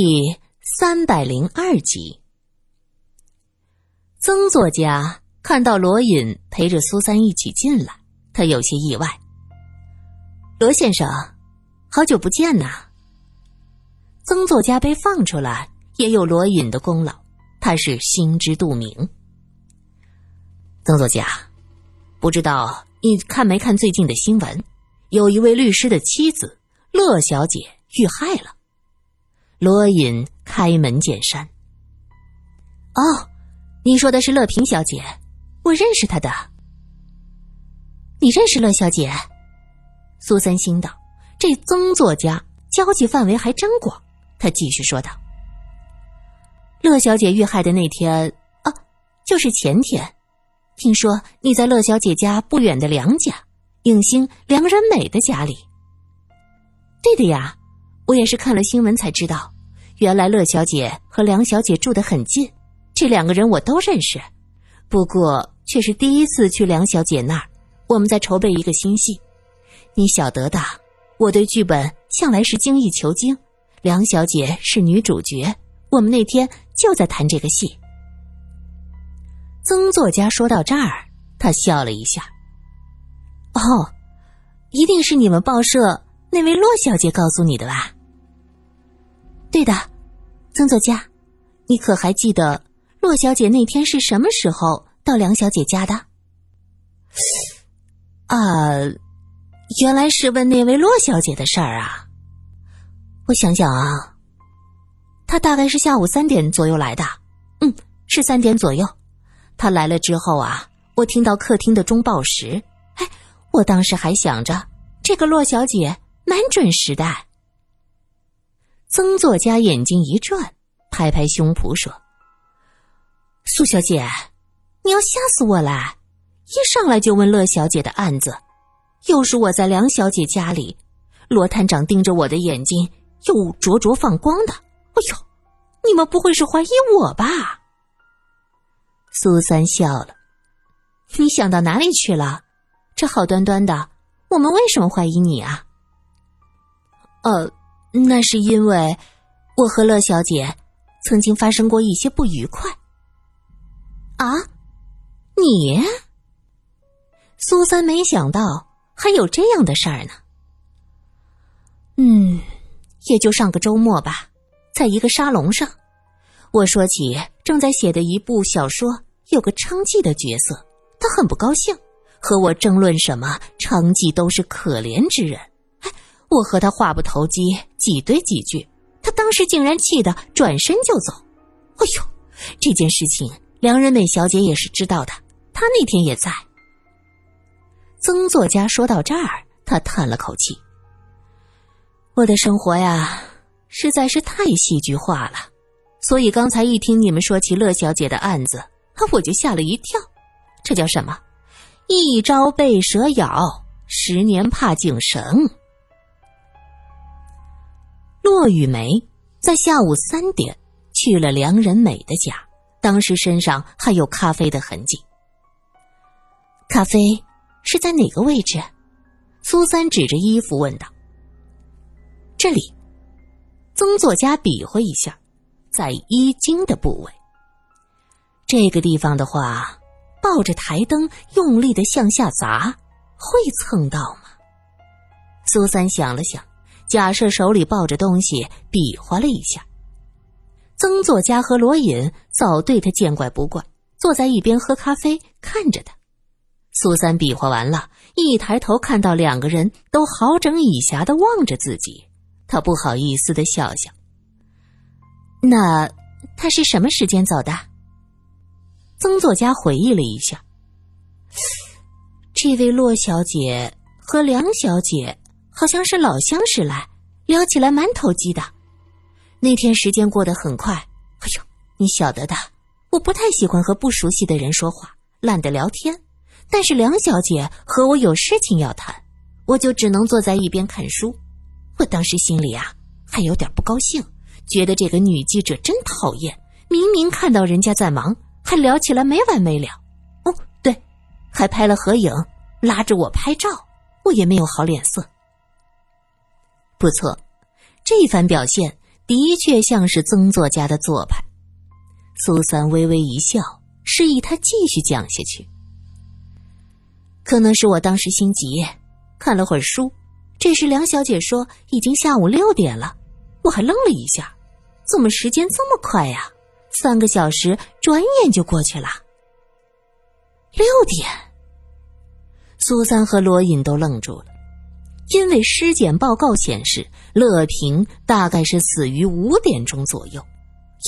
第三百零二集，曾作家看到罗隐陪着苏三一起进来，他有些意外。罗先生，好久不见呐！曾作家被放出来，也有罗隐的功劳，他是心知肚明。曾作家，不知道你看没看最近的新闻？有一位律师的妻子乐小姐遇害了。罗隐开门见山：“哦，你说的是乐平小姐，我认识她的。你认识乐小姐？”苏三心道：“这曾作家交际范围还真广。”他继续说道：“乐小姐遇害的那天，啊，就是前天。听说你在乐小姐家不远的梁家，影星梁仁美的家里。对的呀。”我也是看了新闻才知道，原来乐小姐和梁小姐住得很近，这两个人我都认识，不过却是第一次去梁小姐那儿。我们在筹备一个新戏，你晓得的，我对剧本向来是精益求精。梁小姐是女主角，我们那天就在谈这个戏。曾作家说到这儿，他笑了一下。哦，一定是你们报社那位骆小姐告诉你的吧？对的，曾作家，你可还记得洛小姐那天是什么时候到梁小姐家的？啊，原来是问那位洛小姐的事儿啊！我想想啊，她大概是下午三点左右来的。嗯，是三点左右。她来了之后啊，我听到客厅的钟报时，哎，我当时还想着这个洛小姐蛮准时的。曾作家眼睛一转，拍拍胸脯说：“苏小姐，你要吓死我了！一上来就问乐小姐的案子，又是我在梁小姐家里，罗探长盯着我的眼睛又灼灼放光的。哎呦，你们不会是怀疑我吧？”苏三笑了：“你想到哪里去了？这好端端的，我们为什么怀疑你啊？”呃。那是因为我和乐小姐曾经发生过一些不愉快。啊，你？苏三没想到还有这样的事儿呢。嗯，也就上个周末吧，在一个沙龙上，我说起正在写的一部小说有个娼妓的角色，他很不高兴，和我争论什么娼妓都是可怜之人。我和他话不投机，挤兑几句，他当时竟然气得转身就走。哎呦，这件事情梁仁美小姐也是知道的，她那天也在。曾作家说到这儿，他叹了口气：“我的生活呀，实在是太戏剧化了，所以刚才一听你们说起乐小姐的案子，我就吓了一跳。这叫什么？一朝被蛇咬，十年怕井绳。”骆雨梅在下午三点去了梁仁美的家，当时身上还有咖啡的痕迹。咖啡是在哪个位置？苏三指着衣服问道。这里，曾作家比划一下，在衣襟的部位。这个地方的话，抱着台灯用力的向下砸，会蹭到吗？苏三想了想。假设手里抱着东西，比划了一下。曾作家和罗隐早对他见怪不怪，坐在一边喝咖啡，看着他。苏三比划完了，一抬头看到两个人都好整以暇的望着自己，他不好意思的笑笑。那他是什么时间走的？曾作家回忆了一下，这位骆小姐和梁小姐。好像是老相识来，聊起来蛮投机的。那天时间过得很快。哎呦，你晓得的，我不太喜欢和不熟悉的人说话，懒得聊天。但是梁小姐和我有事情要谈，我就只能坐在一边看书。我当时心里啊还有点不高兴，觉得这个女记者真讨厌。明明看到人家在忙，还聊起来没完没了。哦，对，还拍了合影，拉着我拍照，我也没有好脸色。不错，这番表现的确像是曾作家的做派。苏三微微一笑，示意他继续讲下去。可能是我当时心急，看了会儿书。这时梁小姐说已经下午六点了，我还愣了一下，怎么时间这么快呀？三个小时转眼就过去了。六点，苏三和罗隐都愣住了，因为尸检报告显示乐平大概是死于五点钟左右，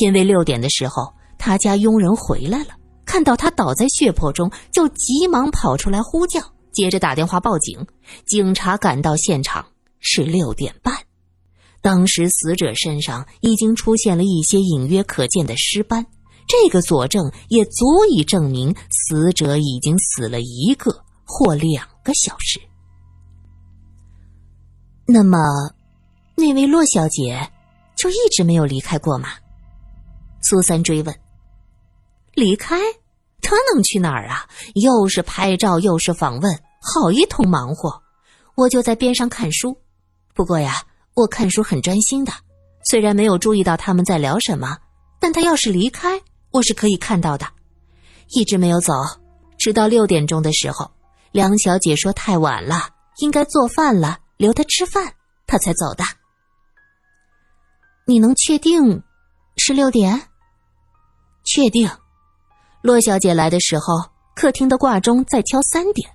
因为六点的时候。他家佣人回来了，看到他倒在血泊中，就急忙跑出来呼叫，接着打电话报警。警察赶到现场是六点半，当时死者身上已经出现了一些隐约可见的尸斑，这个佐证也足以证明死者已经死了一个或两个小时。那么，那位洛小姐就一直没有离开过吗？苏三追问。离开，他能去哪儿啊？又是拍照，又是访问，好一通忙活。我就在边上看书。不过呀，我看书很专心的，虽然没有注意到他们在聊什么，但他要是离开，我是可以看到的。一直没有走，直到六点钟的时候，梁小姐说太晚了，应该做饭了，留他吃饭，他才走的。你能确定是六点？确定。骆小姐来的时候，客厅的挂钟在敲三点，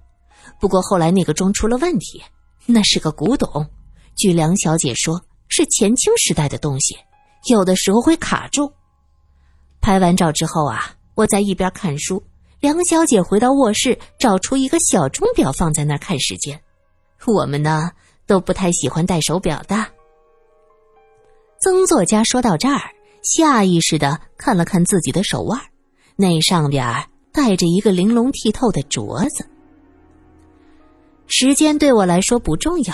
不过后来那个钟出了问题，那是个古董，据梁小姐说是前清时代的东西，有的时候会卡住。拍完照之后啊，我在一边看书，梁小姐回到卧室，找出一个小钟表放在那儿看时间。我们呢都不太喜欢戴手表的。曾作家说到这儿，下意识的看了看自己的手腕。那上边带着一个玲珑剔透的镯子。时间对我来说不重要，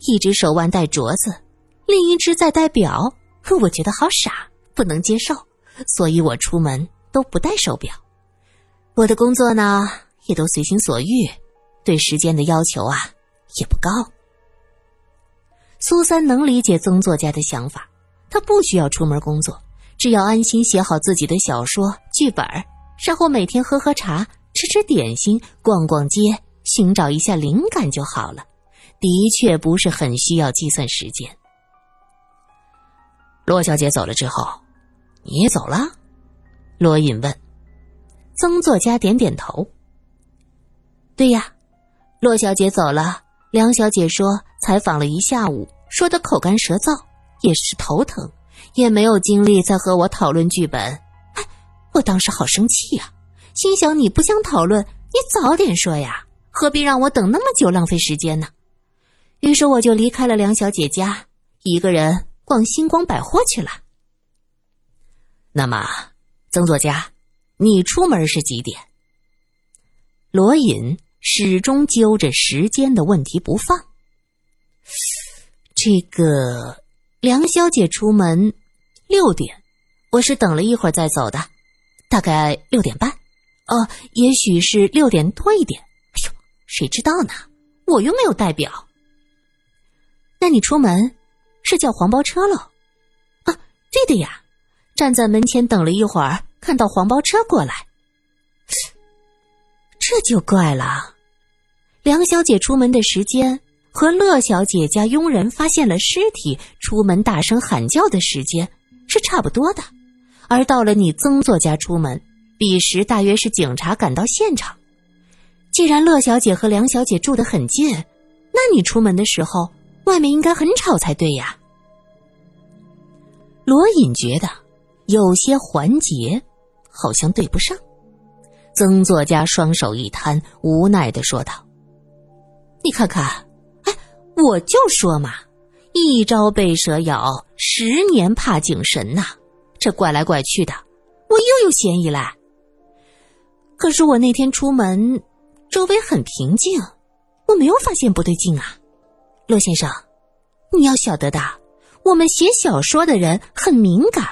一只手腕戴镯子，另一只在戴表，我觉得好傻，不能接受，所以我出门都不戴手表。我的工作呢，也都随心所欲，对时间的要求啊也不高。苏三能理解曾作家的想法，他不需要出门工作。只要安心写好自己的小说剧本，然后每天喝喝茶、吃吃点心、逛逛街，寻找一下灵感就好了。的确不是很需要计算时间。罗小姐走了之后，你也走了？罗隐问。曾作家点点头。对呀，骆小姐走了。梁小姐说采访了一下午，说的口干舌燥，也是头疼。也没有精力再和我讨论剧本，哎，我当时好生气呀，心想你不想讨论，你早点说呀，何必让我等那么久，浪费时间呢？于是我就离开了梁小姐家，一个人逛星光百货去了。那么，曾作家，你出门是几点？罗隐始终揪着时间的问题不放。这个。梁小姐出门六点，我是等了一会儿再走的，大概六点半，哦，也许是六点多一点。哎呦，谁知道呢？我又没有代表。那你出门是叫黄包车喽？啊，对的呀，站在门前等了一会儿，看到黄包车过来，这就怪了。梁小姐出门的时间。和乐小姐家佣人发现了尸体，出门大声喊叫的时间是差不多的，而到了你曾作家出门，彼时大约是警察赶到现场。既然乐小姐和梁小姐住得很近，那你出门的时候，外面应该很吵才对呀。罗隐觉得有些环节好像对不上，曾作家双手一摊，无奈的说道：“你看看。”我就说嘛，一朝被蛇咬，十年怕井绳呐。这怪来怪去的，我又有嫌疑了。可是我那天出门，周围很平静，我没有发现不对劲啊。骆先生，你要晓得的，我们写小说的人很敏感，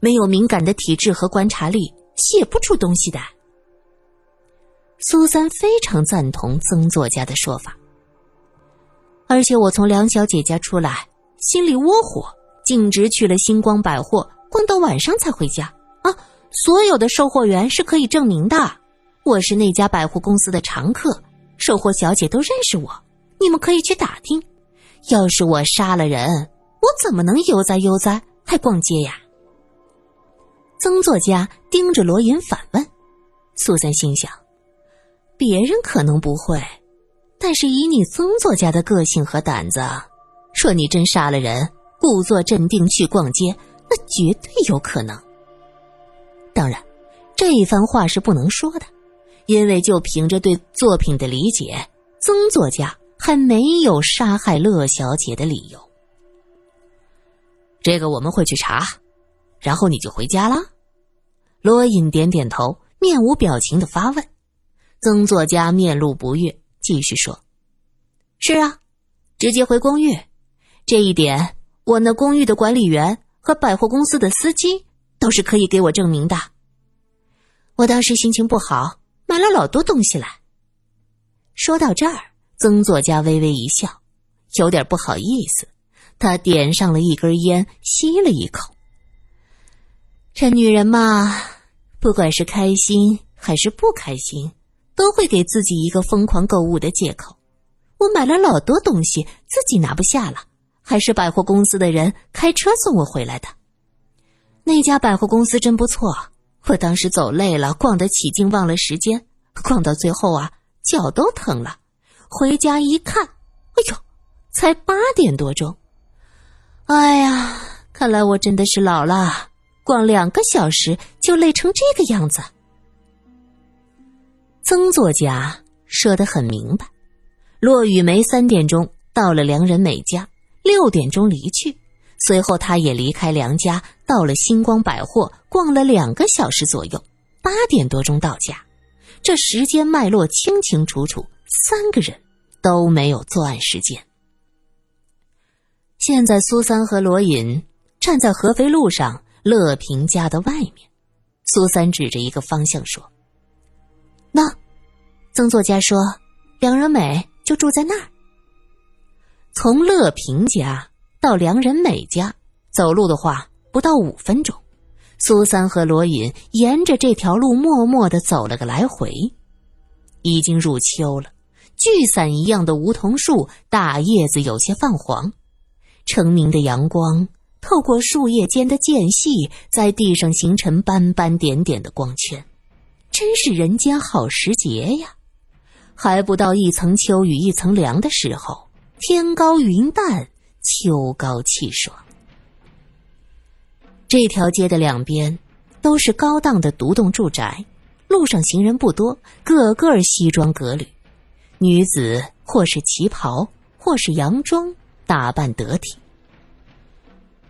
没有敏感的体质和观察力，写不出东西的。苏三非常赞同曾作家的说法。而且我从梁小姐家出来，心里窝火，径直去了星光百货，逛到晚上才回家啊！所有的售货员是可以证明的，我是那家百货公司的常客，售货小姐都认识我，你们可以去打听。要是我杀了人，我怎么能悠哉悠哉还逛街呀？曾作家盯着罗隐反问，苏三心想，别人可能不会，但是以你曾作家的个性和胆子，说你真杀了人，故作镇定去逛街，那绝对有可能。当然，这一番话是不能说的，因为就凭着对作品的理解，曾作家。还没有杀害乐小姐的理由。这个我们会去查，然后你就回家了。罗隐点点头，面无表情的发问。曾作家面露不悦，继续说：“是啊，直接回公寓。这一点，我那公寓的管理员和百货公司的司机都是可以给我证明的。我当时心情不好，买了老多东西来。”说到这儿。曾作家微微一笑，有点不好意思。他点上了一根烟，吸了一口。这女人嘛，不管是开心还是不开心，都会给自己一个疯狂购物的借口。我买了老多东西，自己拿不下了，还是百货公司的人开车送我回来的。那家百货公司真不错，我当时走累了，逛得起劲，忘了时间，逛到最后啊，脚都疼了。回家一看，哎呦，才八点多钟。哎呀，看来我真的是老了，逛两个小时就累成这个样子。曾作家说的很明白，骆雨梅三点钟到了良人美家，六点钟离去，随后他也离开梁家，到了星光百货逛了两个小时左右，八点多钟到家。这时间脉络清清楚楚，三个人。都没有作案时间。现在苏三和罗隐站在合肥路上乐平家的外面，苏三指着一个方向说：“那，曾作家说，梁仁美就住在那儿。从乐平家到梁仁美家，走路的话不到五分钟。苏三和罗隐沿着这条路默默的走了个来回，已经入秋了。”聚伞一样的梧桐树，大叶子有些泛黄，澄明的阳光透过树叶间的间隙，在地上形成斑斑点点的光圈，真是人间好时节呀！还不到一层秋雨一层凉的时候，天高云淡，秋高气爽。这条街的两边都是高档的独栋住宅，路上行人不多，个个西装革履。女子或是旗袍，或是洋装，打扮得体。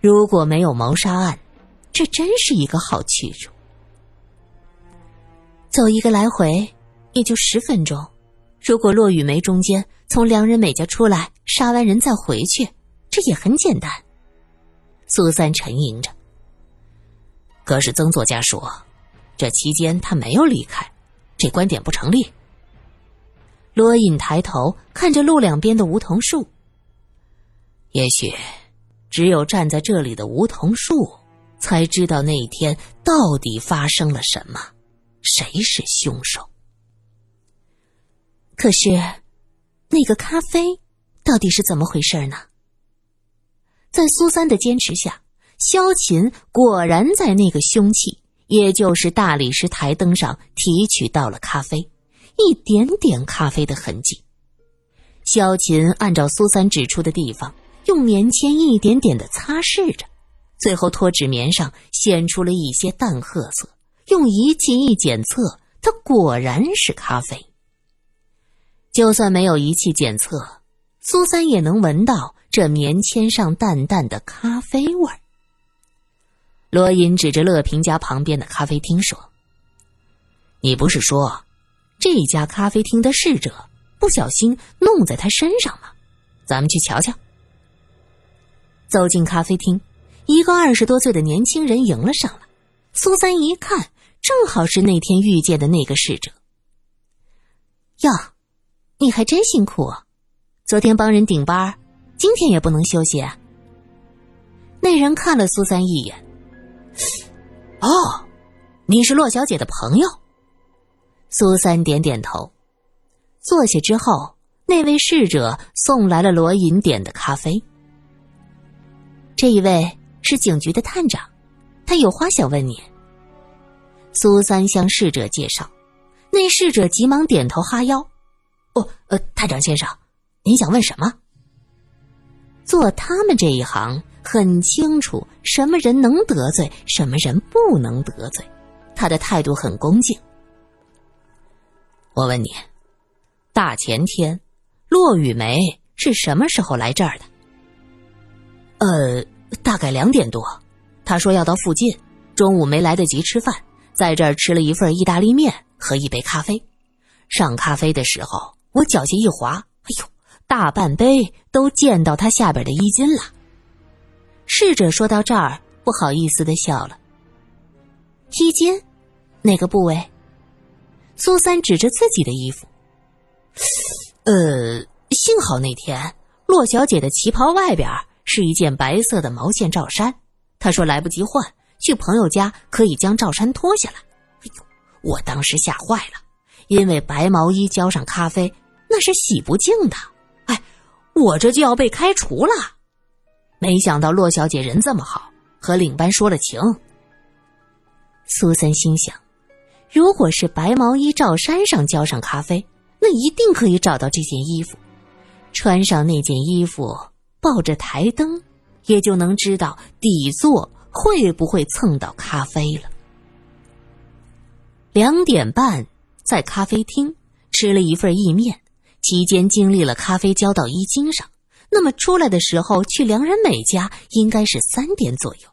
如果没有谋杀案，这真是一个好去处。走一个来回也就十分钟。如果骆雨梅中间从良人美家出来，杀完人再回去，这也很简单。苏三沉吟着。可是曾作家说，这期间他没有离开，这观点不成立。罗隐抬头看着路两边的梧桐树。也许，只有站在这里的梧桐树，才知道那一天到底发生了什么，谁是凶手。可是，那个咖啡到底是怎么回事呢？在苏三的坚持下，萧琴果然在那个凶器，也就是大理石台灯上提取到了咖啡。一点点咖啡的痕迹，萧琴按照苏三指出的地方，用棉签一点点的擦拭着，最后脱纸棉上显出了一些淡褐色。用仪器一检测，它果然是咖啡。就算没有仪器检测，苏三也能闻到这棉签上淡淡的咖啡味儿。罗隐指着乐平家旁边的咖啡厅说：“你不是说？”这家咖啡厅的侍者不小心弄在他身上吗，咱们去瞧瞧。走进咖啡厅，一个二十多岁的年轻人迎了上来。苏三一看，正好是那天遇见的那个侍者。哟，你还真辛苦，昨天帮人顶班，今天也不能休息啊。那人看了苏三一眼。哦，你是洛小姐的朋友。苏三点点头，坐下之后，那位侍者送来了罗隐点的咖啡。这一位是警局的探长，他有话想问你。苏三向侍者介绍，那侍者急忙点头哈腰。哦，呃，探长先生，您想问什么？做他们这一行，很清楚什么人能得罪，什么人不能得罪。他的态度很恭敬。我问你，大前天，骆雨梅是什么时候来这儿的？呃，大概两点多。他说要到附近，中午没来得及吃饭，在这儿吃了一份意大利面和一杯咖啡。上咖啡的时候，我脚下一滑，哎呦！大半杯都溅到他下边的衣襟了。侍者说到这儿，不好意思的笑了。衣襟，哪个部位？苏三指着自己的衣服。呃，幸好那天洛小姐的旗袍外边是一件白色的毛线罩衫，她说来不及换，去朋友家可以将罩衫脱下来。哎呦，我当时吓坏了，因为白毛衣浇上咖啡，那是洗不净的。哎我这就要被开除了，没想到洛小姐人这么好，和领班说了情。苏三心想，如果是白毛衣罩衫上浇上咖啡，那一定可以找到这件衣服。穿上那件衣服，抱着台灯，也就能知道底座会不会蹭到咖啡了。两点半，在咖啡厅吃了一份意面。期间经历了咖啡浇到衣襟上，那么出来的时候去良人美家应该是三点左右。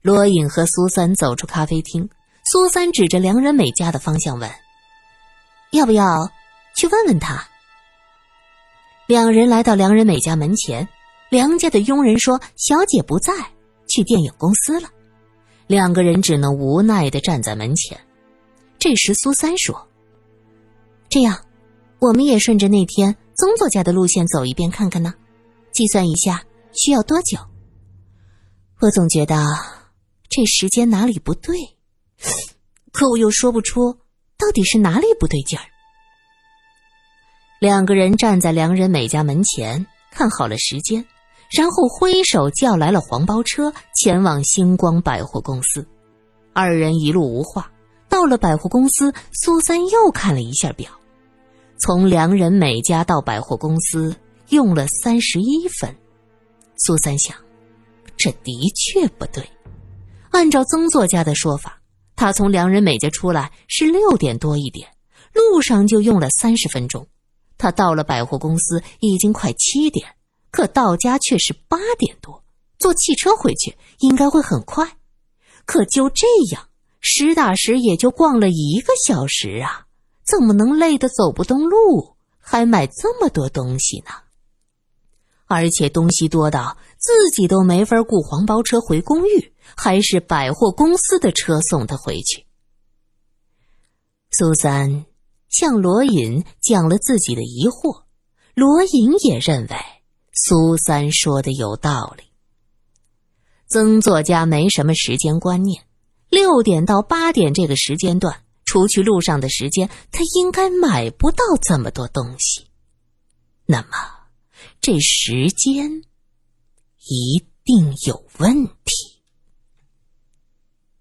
罗隐和苏三走出咖啡厅，苏三指着良人美家的方向问：“要不要去问问他？”两人来到良人美家门前，梁家的佣人说：“小姐不在，去电影公司了。”两个人只能无奈的站在门前。这时苏三说：“这样。”我们也顺着那天宗作家的路线走一遍看看呢，计算一下需要多久。我总觉得这时间哪里不对，可我又说不出到底是哪里不对劲儿。两个人站在良人美家门前看好了时间，然后挥手叫来了黄包车，前往星光百货公司。二人一路无话，到了百货公司，苏三又看了一下表。从良人美家到百货公司用了三十一分，苏三想，这的确不对。按照曾作家的说法，他从良人美家出来是六点多一点，路上就用了三十分钟。他到了百货公司已经快七点，可到家却是八点多。坐汽车回去应该会很快，可就这样，实打实也就逛了一个小时啊。怎么能累得走不动路，还买这么多东西呢？而且东西多到自己都没法雇黄包车回公寓，还是百货公司的车送他回去。苏三向罗隐讲了自己的疑惑，罗隐也认为苏三说的有道理。曾作家没什么时间观念，六点到八点这个时间段。除去路上的时间，他应该买不到这么多东西。那么，这时间一定有问题。